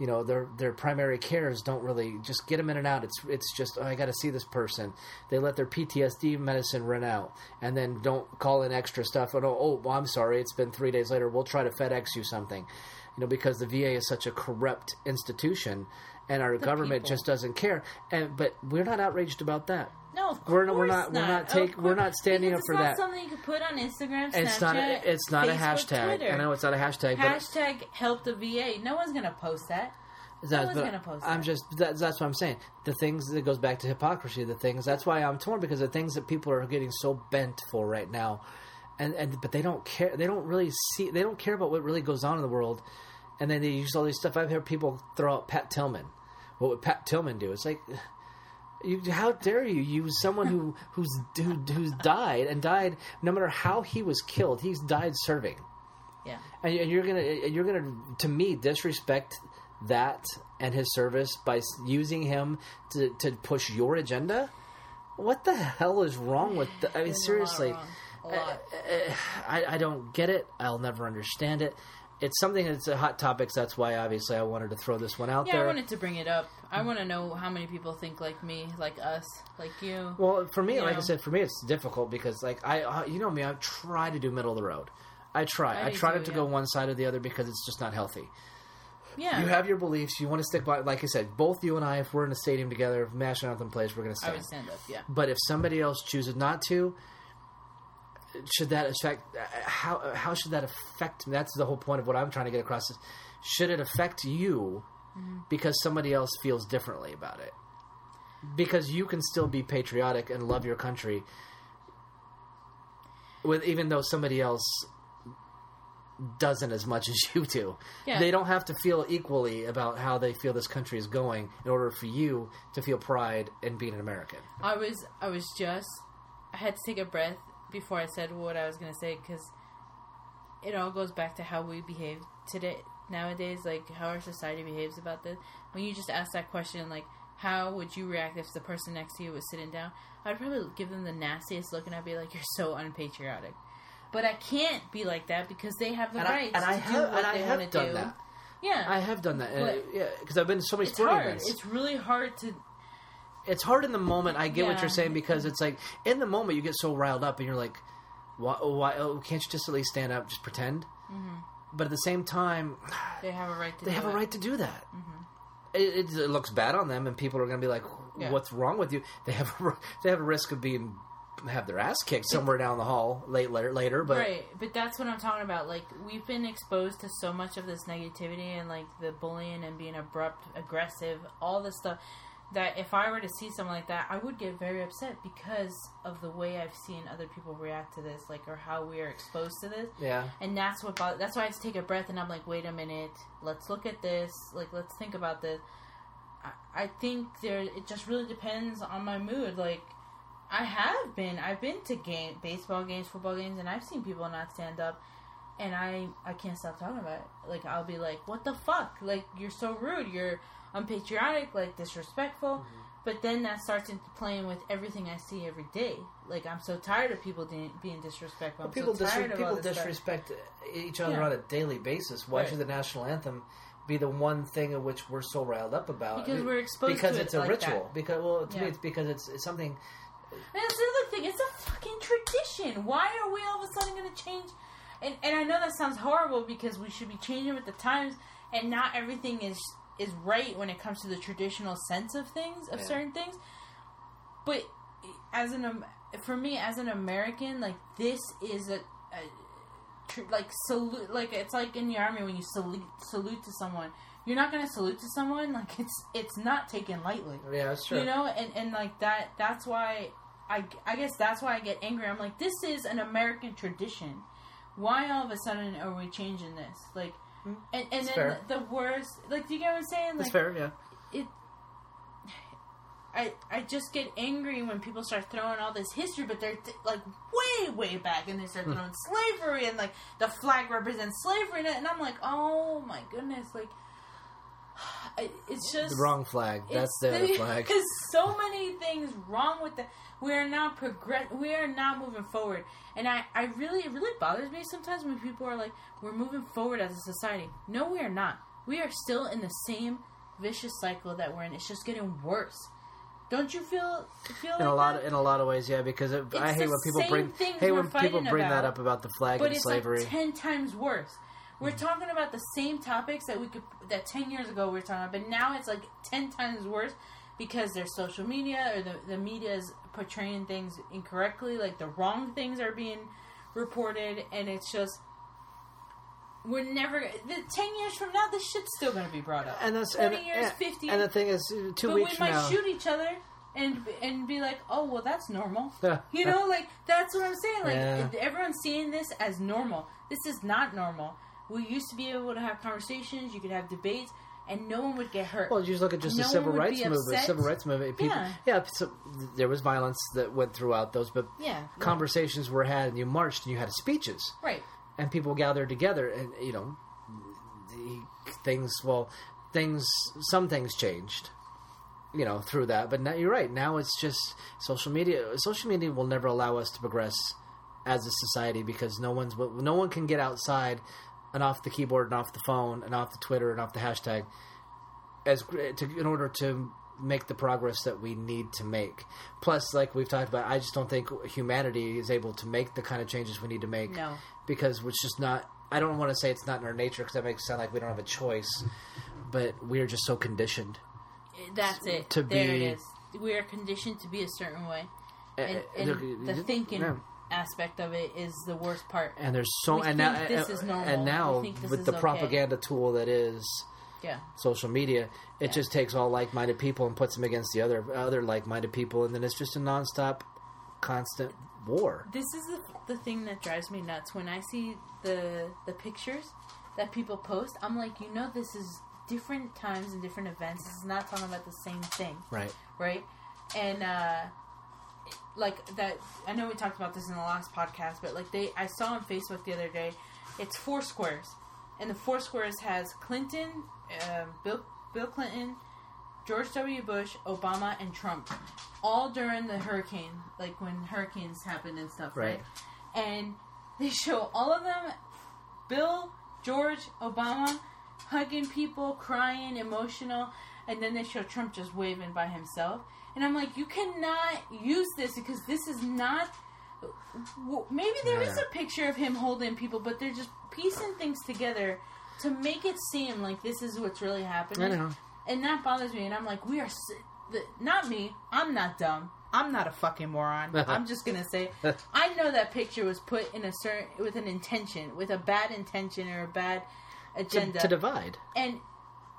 You know, their their primary cares don't really just get them in and out. It's it's just oh, I got to see this person. They let their PTSD medicine run out, and then don't call in extra stuff. Oh, oh well, I'm sorry, it's been three days later. We'll try to FedEx you something. You know, because the VA is such a corrupt institution, and our government people. just doesn't care. And but we're not outraged about that. No, of We're course we're not- we're not take- we're not standing Because up for not that. Something you could put on Instagram, Snapchat. It's not. A, it's not a hashtag. Twitter. I know it's not a hashtag, but Hashtag help the VA. No one's gonna post that. One's but gonna post I'm that. just that's, that's what I'm saying. The things that goes back to hypocrisy. The things that's why I'm torn because the things that people are getting so bent for right now, and and but they don't care. They don't really see. They don't care about what really goes on in the world, and then they use all these stuff. I've heard people throw out Pat Tillman. What would Pat Tillman do? It's like. You, how dare you use someone who who's who, who's died and died no matter how he was killed he's died serving Yeah. and, and you're gonna and you're gonna to me disrespect that and his service by using him to to push your agenda. What the hell is wrong with? The, I mean, There's a lot seriously, wrong. A lot. Uh, uh, I, I don't get it. I'll never understand it. It's something that's a hot topic. So that's why obviously I wanted to throw this one out there. Yeah, I wanted to bring it up. I want to know how many people think like me, like us, like you. Well, for me, You like I said, for me it's difficult because like I, uh, you know me, I try to do middle of the road. I try. I I, try not to yeah. go one side or the other because it's just not healthy. Yeah, You have your beliefs. You want to stick by. Like I said, both you and I, if we're in a stadium together, if national anthem plays, we're going to stand. I would stand up. Yeah. But if somebody else chooses not to, should that affect how how should that affect? That's the whole point of what I'm trying to get across. Is should it affect you mm-hmm. because somebody else feels differently about it? Because you can still be patriotic and love your country, with even though somebody else doesn't as much as you do. Yeah. They don't have to feel equally about how they feel this country is going in order for you to feel pride in being an American. I was I was just I had to take a breath before I said what I was gonna say because it all goes back to how we behave today nowadays, like how our society behaves about this. When you just ask that question, like how would you react if the person next to you was sitting down? I'd probably give them the nastiest look and I'd be like, "You're so unpatriotic." But I can't be like that because they have the And I, right and I to have, do what and they want to done do. that. Yeah, I have done that, But- yeah, because I've been to so many sporting hard. events. It's really hard to it's hard in the moment. I get what you're saying because it's like in the moment you get so riled up and you're like, why? why oh, can't you just at least stand up, just pretend? Mm-hmm. But at the same time, they have a right to they do have a right to do that. It, it, it looks bad on them, and people are going to be like, Yeah. "What's wrong with you?" They have a, they have a risk of being have their ass kicked somewhere down the hall late later, later. But right, but that's what I'm talking about. Like we've been exposed to so much of this negativity and like the bullying and being abrupt, aggressive, all this stuff. That if I were to see something like that, I would get very upset because of the way I've seen other people react to this, like or how we are exposed to this. yeah, And that's what that's why I just take a breath and I'm like, wait a minute, let's look at this. Like let's think about this. I, I think there it just really depends on my mood. Like I have been I've been to game baseball games, football games, and I've seen people not stand up, and I I can't stop talking about it. Like I'll be like, what the fuck? Like you're so rude. You're unpatriotic. Like disrespectful. Mm-hmm. But then that starts into playing with everything I see every day. Like I'm so tired of people de- being disrespectful. I'm people so disre- of people this stuff. disrespect each other Yeah. on a daily basis. Why Right. should the national anthem be the one thing in which we're so riled up about? Because we're exposed to it. because it's it a like ritual. that. Because well, to me, it's because it's, it's something. And that's the other thing. It's a fucking tradition. Why are we all of a sudden going to change? And and I know that sounds horrible because we should be changing with the times, and not everything is is right when it comes to the traditional sense of things of Yeah. certain things. But as an for me as an American, like this is a, a tr- like salute. Like it's like in the army when you salute salute to someone. You're not going to salute to someone like it's it's not taken lightly. Yeah, that's true. You know, and, and like that, that's why I, I guess that's why I get angry. I'm like, this is an American tradition. Why all of a sudden are we changing this? Like, and, and That's then the, the worst, like, do you get what I'm saying? that's Like, fair. Yeah. it. I, I just get angry when people start throwing all this history, but they're th- like way, way back, and they start Hmm. throwing slavery, and like the flag represents slavery, and, and I'm like, oh my goodness, like, it's just The wrong flag. That's the other flag. There's so many things wrong with the. We are not progress. We are not moving forward, and I, I really, it really bothers me sometimes when people are like, "We're moving forward as a society." No, we are not. We are still in the same vicious cycle that we're in. It's just getting worse. Don't you feel feel like In a lot, that? of, in a lot of ways, yeah. Because it, I hate when people bring, hate when people bring that up about the flag and it's slavery. like ten times worse. We're talking about the same topics that we could that ten years ago we were talking about, but now it's like ten times worse because there's social media or the the media is portraying things incorrectly, like the wrong things are being reported, and it's just we're never. The, ten years from now, this shit's still going to be brought up. and that's twenty and, years, yeah, fifty. And the thing is, uh, two but weeks we might now, shoot each other and and be like, oh well, that's normal. You know, like that's what I'm saying. Like Yeah. everyone's seeing this as normal. This is not normal. We used to be able to have conversations. You could have debates, and no one would get hurt. Well, you just look at just No the civil rights movement. Civil rights movement. People, Yeah. yeah. so there was violence that went throughout those, but yeah, conversations were had, and you marched, and you had speeches, right. and people gathered together, and you know, the things. Well, things. Some things changed, you know, through that. But now you're right. Now it's just social media. Social media will never allow us to progress as a society because no one's no one can get outside and off the keyboard and off the phone and off the Twitter and off the hashtag as to, in order to make the progress that we need to make. Plus, like we've talked about, I just don't think humanity is able to make the kind of changes we need to make No. because it's just not. I don't want to say it's not in our nature because that makes it sound like we don't have a choice, but we're just so conditioned. That's it. To there be- it is. We are conditioned to be a certain way, and, and the thinking yeah. Aspect of it is the worst part. and there's so We and now this and- is normal. and now with the okay. propaganda tool that is Yeah, social media, it just takes all like-minded people and puts them against the other other like-minded people, and then it's just a nonstop, constant war. this is the, the thing that drives me nuts when I see the the pictures that people post. I'm like, you know, this is different times and different events. This is not talking about the same thing. Right. right? And uh like that I know we talked about this in the last podcast, but like they I saw on Facebook the other day, it's four squares. And the four squares has Clinton, uh, Bill Bill Clinton, George W. Bush, Obama, and Trump, all during the hurricane, like when hurricanes happened and stuff, right? Right. And they show all of them, Bill, George, Obama, hugging people, crying, emotional, and then they show Trump just waving by himself. And I'm like, you cannot use this because this is not. Maybe there is Yeah. a picture of him holding people, but they're just piecing things together to make it seem like this is what's really happening I know. and that bothers me. And I'm like, we are not me. I'm not dumb. I'm not a fucking moron. I'm just gonna say, I know that picture was put in a certain with an intention, with a bad intention or a bad To, agenda, to divide. and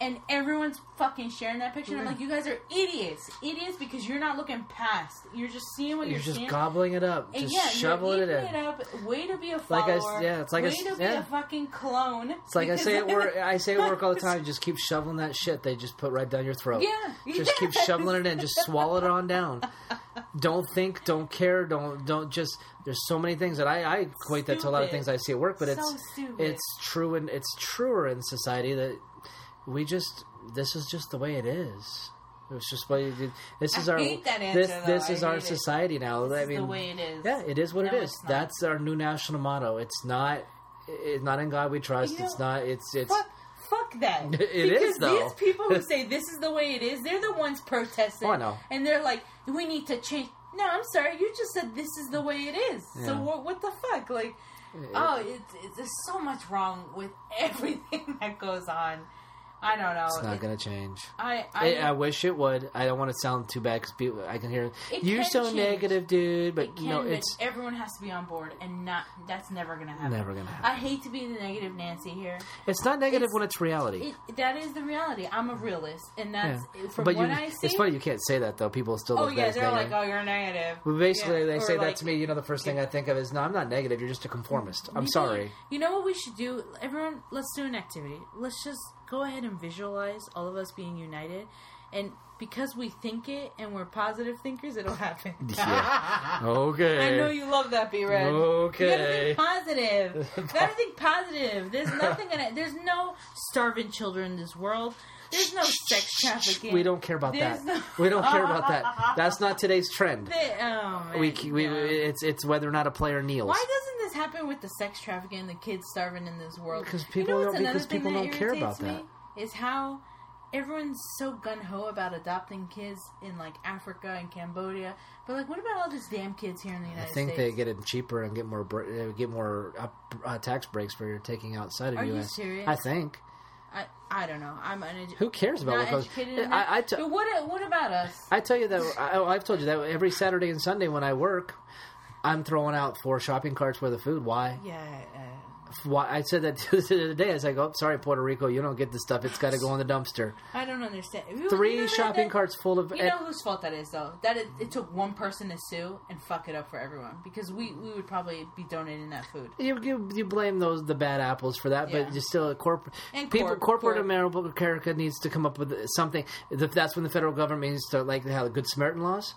and everyone's fucking sharing that picture. And I'm like, you guys are idiots, idiots, because you're not looking past. You're just seeing what You're you're, just seeing. gobbling it up, and just yeah, shoveling it in. it up. Way to be a Like I follower. yeah, it's like way s- to be yeah. a fucking clone. It's like I say at work. I say at work all the time. Just keep shoveling that shit they just put right down your throat. Yeah, Just keep shoveling it in. Just swallow it on down. Don't think. Don't care. Don't don't just. There's so many things that I, I equate that to a lot of things I see at work, but So it's stupid. it's true and it's truer in society that we just this is just the way it is. It's just what you, this is I our hate that answer, this though. this is our hate it. society now. This I is mean, the way it is. yeah, it is what No, it is. That's our new national motto. It's not. It's not in God we trust. You know, it's not. It's it's. Fuck, fuck that. It because is, though. these people who say this is the way it is, they're the ones protesting. Oh, know. And they're like, we need to change. No, I'm sorry. You just said this is the way it is. So what? What the fuck? Like, oh, it's, it's there's so much wrong with everything that goes on. I don't know. It's not It- going to change. I I, I, I wish it would. I don't want to sound too bad because people. I can hear It you're so change. negative, dude. But it you know, but it's everyone has to be on board, and not that's never gonna happen. never going to happen. I hate to be the negative Nancy here. It's not negative it's- when it's reality. It, that is the reality. I'm a realist, and that's Yeah. from but what you, I see. it's funny you can't say that though. People still Oh look yeah, at they're negative. like, "Oh, you're negative." Well, basically, Yeah, they say like- that to me. You know, the first thing I think of is, "No, I'm not negative. You're just a conformist." I'm sorry. You know what we should do? Everyone, let's do an activity. Let's just go ahead and visualize all of us being united, and because we think it and we're positive thinkers, it'll happen. Yeah. Okay. I know you love that, B Red. Okay. You gotta think positive. you gotta think positive. There's nothing in it. There's no starving children in this world. There's no sex trafficking. We don't care about There's that. no- We don't care about that. That's not today's trend. They- oh, We, we it's it's whether or not a player kneels. Why doesn't this happen with the sex trafficking and the kids starving in this world? Because You people know don't- because people don't care about that. Is how everyone's so gun ho about adopting kids in like Africa and Cambodia, but like, what about all these damn kids here in the United States? I think States? they get it cheaper and get more uh, get more uh, tax breaks for your taking outside of Are you U.S. serious? I think. I I don't know. I'm uneducated. Who cares about not what goes? educated I. I, t- but what what about us? I tell you that I, I've told you that every Saturday and Sunday when I work, I'm throwing out four shopping carts worth of food. Why? Yeah. Uh, Why? I said that to the other day. I was like, "Oh, sorry, Puerto Rico, you don't get this stuff. It's got to go in the dumpster." I don't understand. You- Three you know shopping that- carts full of. You know whose fault that is, though. That it, it took one person to sue and fuck it up for everyone because we, we would probably be donating that food. You, you you blame those the bad apples for that, Yeah. but you still a corporate And people corp- corporate corp. America needs to come up with something. That's when the federal government needs to like have good Samaritan laws.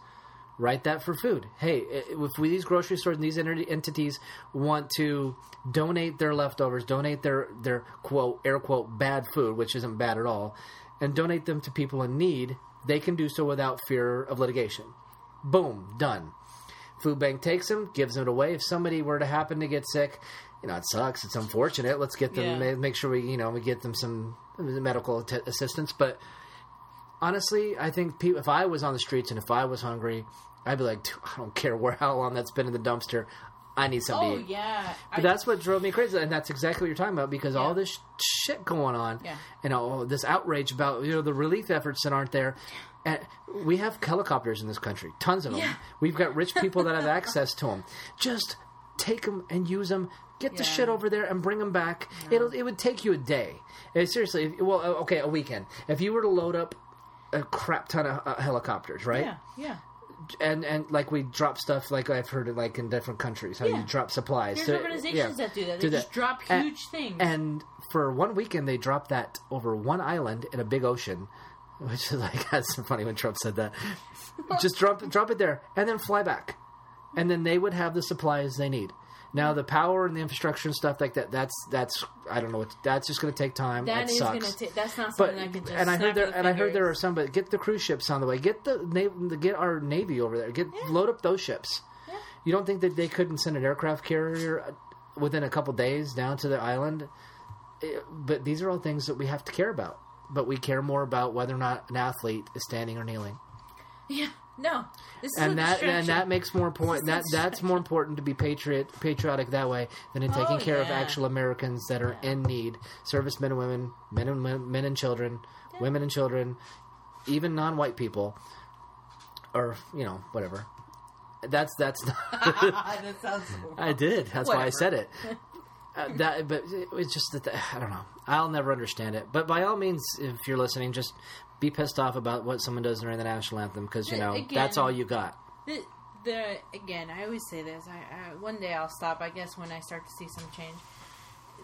Write that for food. Hey, if we, these grocery stores and these entities want to donate their leftovers, donate their their quote air quote bad food, which isn't bad at all, and donate them to people in need, they can do so without fear of litigation. Boom, done. Food bank takes them, gives them away. If somebody were to happen to get sick, you know, it sucks. It's unfortunate. Let's get them, Yeah. make sure we, you know, we get them some medical t- assistance. But honestly, I think if I was on the streets and if I was hungry, I'd be like, I don't care where how long that's been in the dumpster. I need something Oh to eat. yeah. But that's what drove me crazy, and that's exactly what you're talking about because all this sh- shit going on, Yeah. you know, this outrage about you know the relief efforts that aren't there. And we have helicopters in this country, tons of them. Yeah. We've got rich people that have access to them. Just take them and use them. Get the shit over there and bring them back. It'll it would take you a day. Eh, seriously, if, well, okay, a weekend. If you were to load up a crap ton of uh, helicopters, right? yeah, yeah. And and like we drop stuff like I've heard it like in different countries how Yeah. you drop supplies. There's So, organizations yeah, that do that. They do just that. drop And- huge things. And for one weekend, they dropped that over one island in a big ocean, which is like that's funny when Trump said that. Just drop drop it there and then fly back, and then they would have the supplies they need. Now the power and the infrastructure and stuff like that. That's that's I don't know. What, that's just going to take time. that That is gonna take. That's not But something I can just. and I heard there and I heard there are some, but get the cruise ships on the way. Get the get our navy over there. Get load up those ships. Yeah. You don't think that they couldn't send an aircraft carrier uh, within a couple days down to the island? Eh, But these are all things that we have to care about. But we care more about whether or not an athlete is standing or kneeling, Yeah. No. This is a and that and that makes more important. This That is more important to be patriot patriotic that way than in taking Oh, care of actual Americans that are in need, servicemen and women, men and men, men and children, women and children, even non-white people, or you know whatever. That's that's. that sounds. So I did. That's why I said it. Uh, that, but it was just that I don't know. I'll never understand it. But by all means, if you're listening, just be pissed off about what someone does during the national anthem because you know Again- that's all you got. The, the again, I always say this. I, I one day I'll stop. I guess when I start to see some change.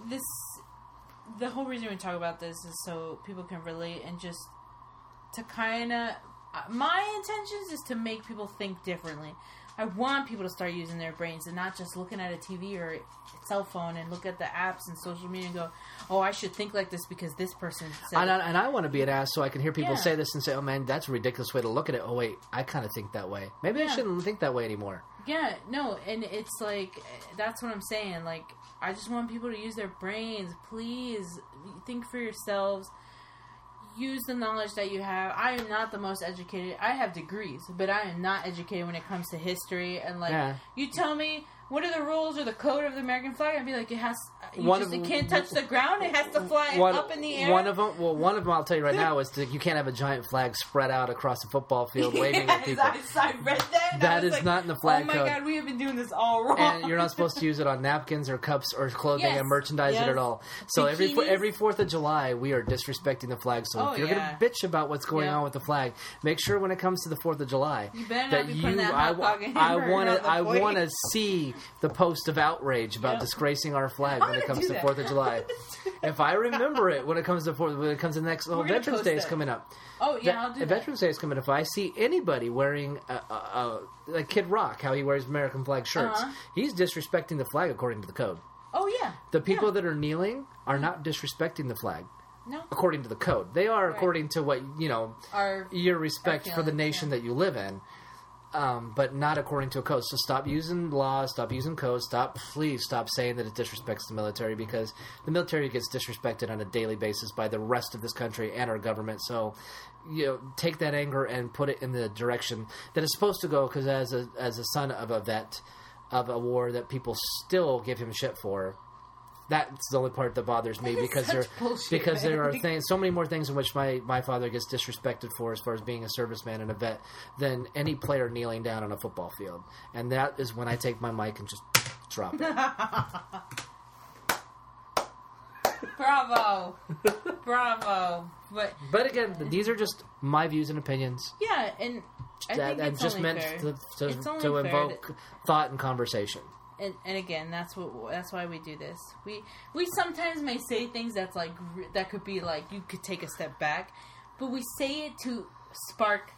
This, the whole reason we talk about this is so people can relate and just to kind of. Uh, my intentions is to make people think differently. I want people to start using their brains and not just looking at a TV or a cell phone and look at the apps and social media and go, "Oh, I should think like this because this person said." And. I, and I want to be an ass so I can hear people Yeah. say this and say, "Oh man, that's a ridiculous way to look at it." Oh wait, I kind of think that way. Maybe I shouldn't think that way anymore. Yeah, no, and it's like that's what I'm saying. Like, I just want people to use their brains. Please think for yourselves. Use the knowledge that you have. I am not the most educated. I have degrees, but I am not educated when it comes to history. And like, Yeah. you tell me what are the rules or the code of the American flag? I'd be like, it has. You One just of- it can't touch the ground. It has to fly One, up in the air. one of them, well, one of them, I'll tell you right now, is that you can't have a giant flag spread out across a football field waving at Yes, people. I, I read that. I That is like, not in the flag Oh my code. god, we have been doing this all wrong. and you're not supposed to use it on napkins or cups or clothing Yes, and merchandise it at all. So every Bikinis. every Fourth of July, we are disrespecting the flag. So Oh, if you're yeah. gonna bitch about what's going Yeah. on with the flag, make sure when it comes to the Fourth of July You better not be putting that I, hot I want to I want to see the post of outrage about Yeah. disgracing our flag I'm when it comes to. Fourth of July. if I remember it when it comes to Fourth, when it comes to the next, oh, Veterans Day is coming up. oh yeah, I'll do that. Veterans Day is coming. Up. If I see anybody wearing a, a, a like Kid Rock, how he wears American flag shirts, Uh-huh. he's disrespecting the flag according to the code. Oh yeah, The people Yeah. that are kneeling are not disrespecting the flag no according to the code. They are Right. according to what you know are your respect Our for the nation yeah. that you live in. Um, but not according to a code. So stop using laws, stop using codes, stop, please stop saying that it disrespects the military because the military gets disrespected on a daily basis by the rest of this country and our government. So, you know, take that anger and put it in the direction that it's supposed to go. Because as a as a son of a vet of a war that people still give him shit for, that's the only part that bothers me That because there bullshit, because there are things so many more things in which my, my father gets disrespected for as far as being a serviceman and a vet than any player kneeling down on a football field. And that is when I take my mic and just drop it. Bravo, bravo. But but again these are just my views and opinions. Yeah, and I that think just meant fair. to, to, to invoke thought and conversation and, and again, that's what that's why we do this. We we sometimes may say things that's like that could be like you could take a step back, but we say it to spark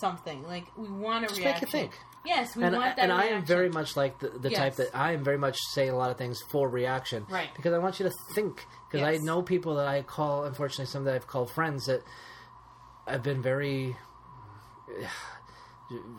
something. Like we want a Just make you think. Yes, we and, want that. and I am very much like the, the type that I am very much saying a lot of things for reaction, Right. Because I want you to think. Because I know people that I call, unfortunately, some that I've called friends that I've been very.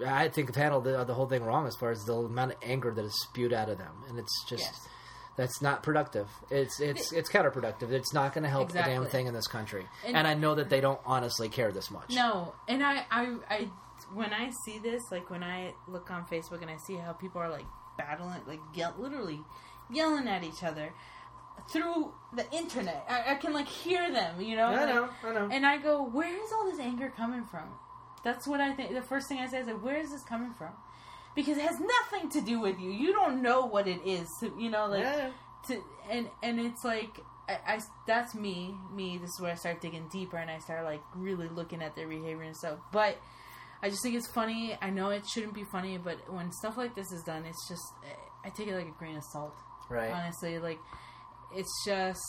I think have handled the, the whole thing wrong as far as the amount of anger that is spewed out of them, and it's just Yes. That's not productive. It's it's it's counterproductive. It's not going to help the damn thing in this country. And- And, I know that they don't honestly care this much. No, and I, I, I, when I see this, like when I look on Facebook and I see how people are like battling, like yell, literally yelling at each other through the internet, I, I can like hear them, you know. I know, I know. And I go, where is all this anger coming from? That's what I think. The first thing I say is, like, where is this coming from? Because it has nothing to do with you. You don't know what it is. To, you know, like Yeah. to and and it's like I, I that's me me this is where i start digging deeper and i start like really looking at their behavior and stuff but i just think it's funny i know it shouldn't be funny but when stuff like this is done it's just i take it like a grain of salt Right. honestly like it's just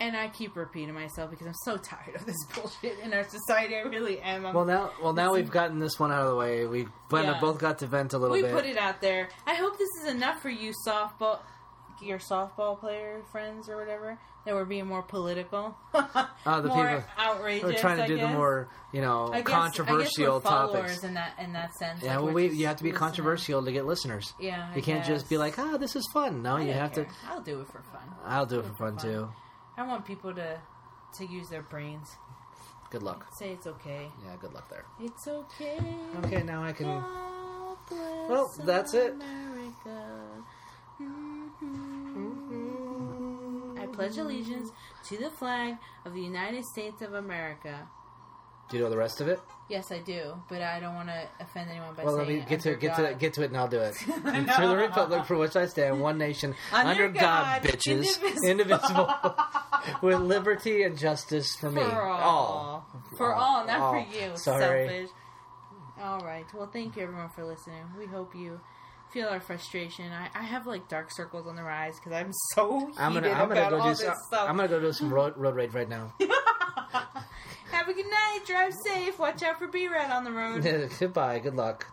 and i keep repeating myself because i'm so tired of this bullshit in our society i really am I'm, Well now, well now we've gotten this one out of the way. We both Yeah. both got to vent a little we bit. We put it out there i hope this is enough for you softball your softball player friends or whatever that we're being more political Oh, the more people- outrageous We're trying to I do the more, you know, I guess, controversial I guess topics. in that in that sense Yeah, like well, we, you have to be listening. controversial to get listeners. yeah You can't just be like, ah, this is fun. No, you have care. to. i'll do it for fun I'll do it for for fun fun. too. I want people to to use their brains Good luck. say it's okay Yeah, good luck there. it's okay Okay, now I can. God bless Well, that's it. America. Mhm. I pledge allegiance to the flag of the United States of America. Do you know the rest of it? Yes, I do, but I don't want to offend anyone by saying that. Well, let me get to it, get to it, get to it, and I'll do it. And to the republic for which I stand, one nation Under under, God, God, bitches, indivisible. indivisible, with liberty and justice for me. For all. For all, not All. for you. Sorry. Selfish. All right. Well, thank you everyone for listening. We hope you feel our frustration. I, I have like dark circles on the rise because I'm so I'm gonna, I'm gonna go do some. I'm gonna go do some road, road rage right now. Have a good night. Drive safe. Watch out for B-Rat on the road. Goodbye. Good luck.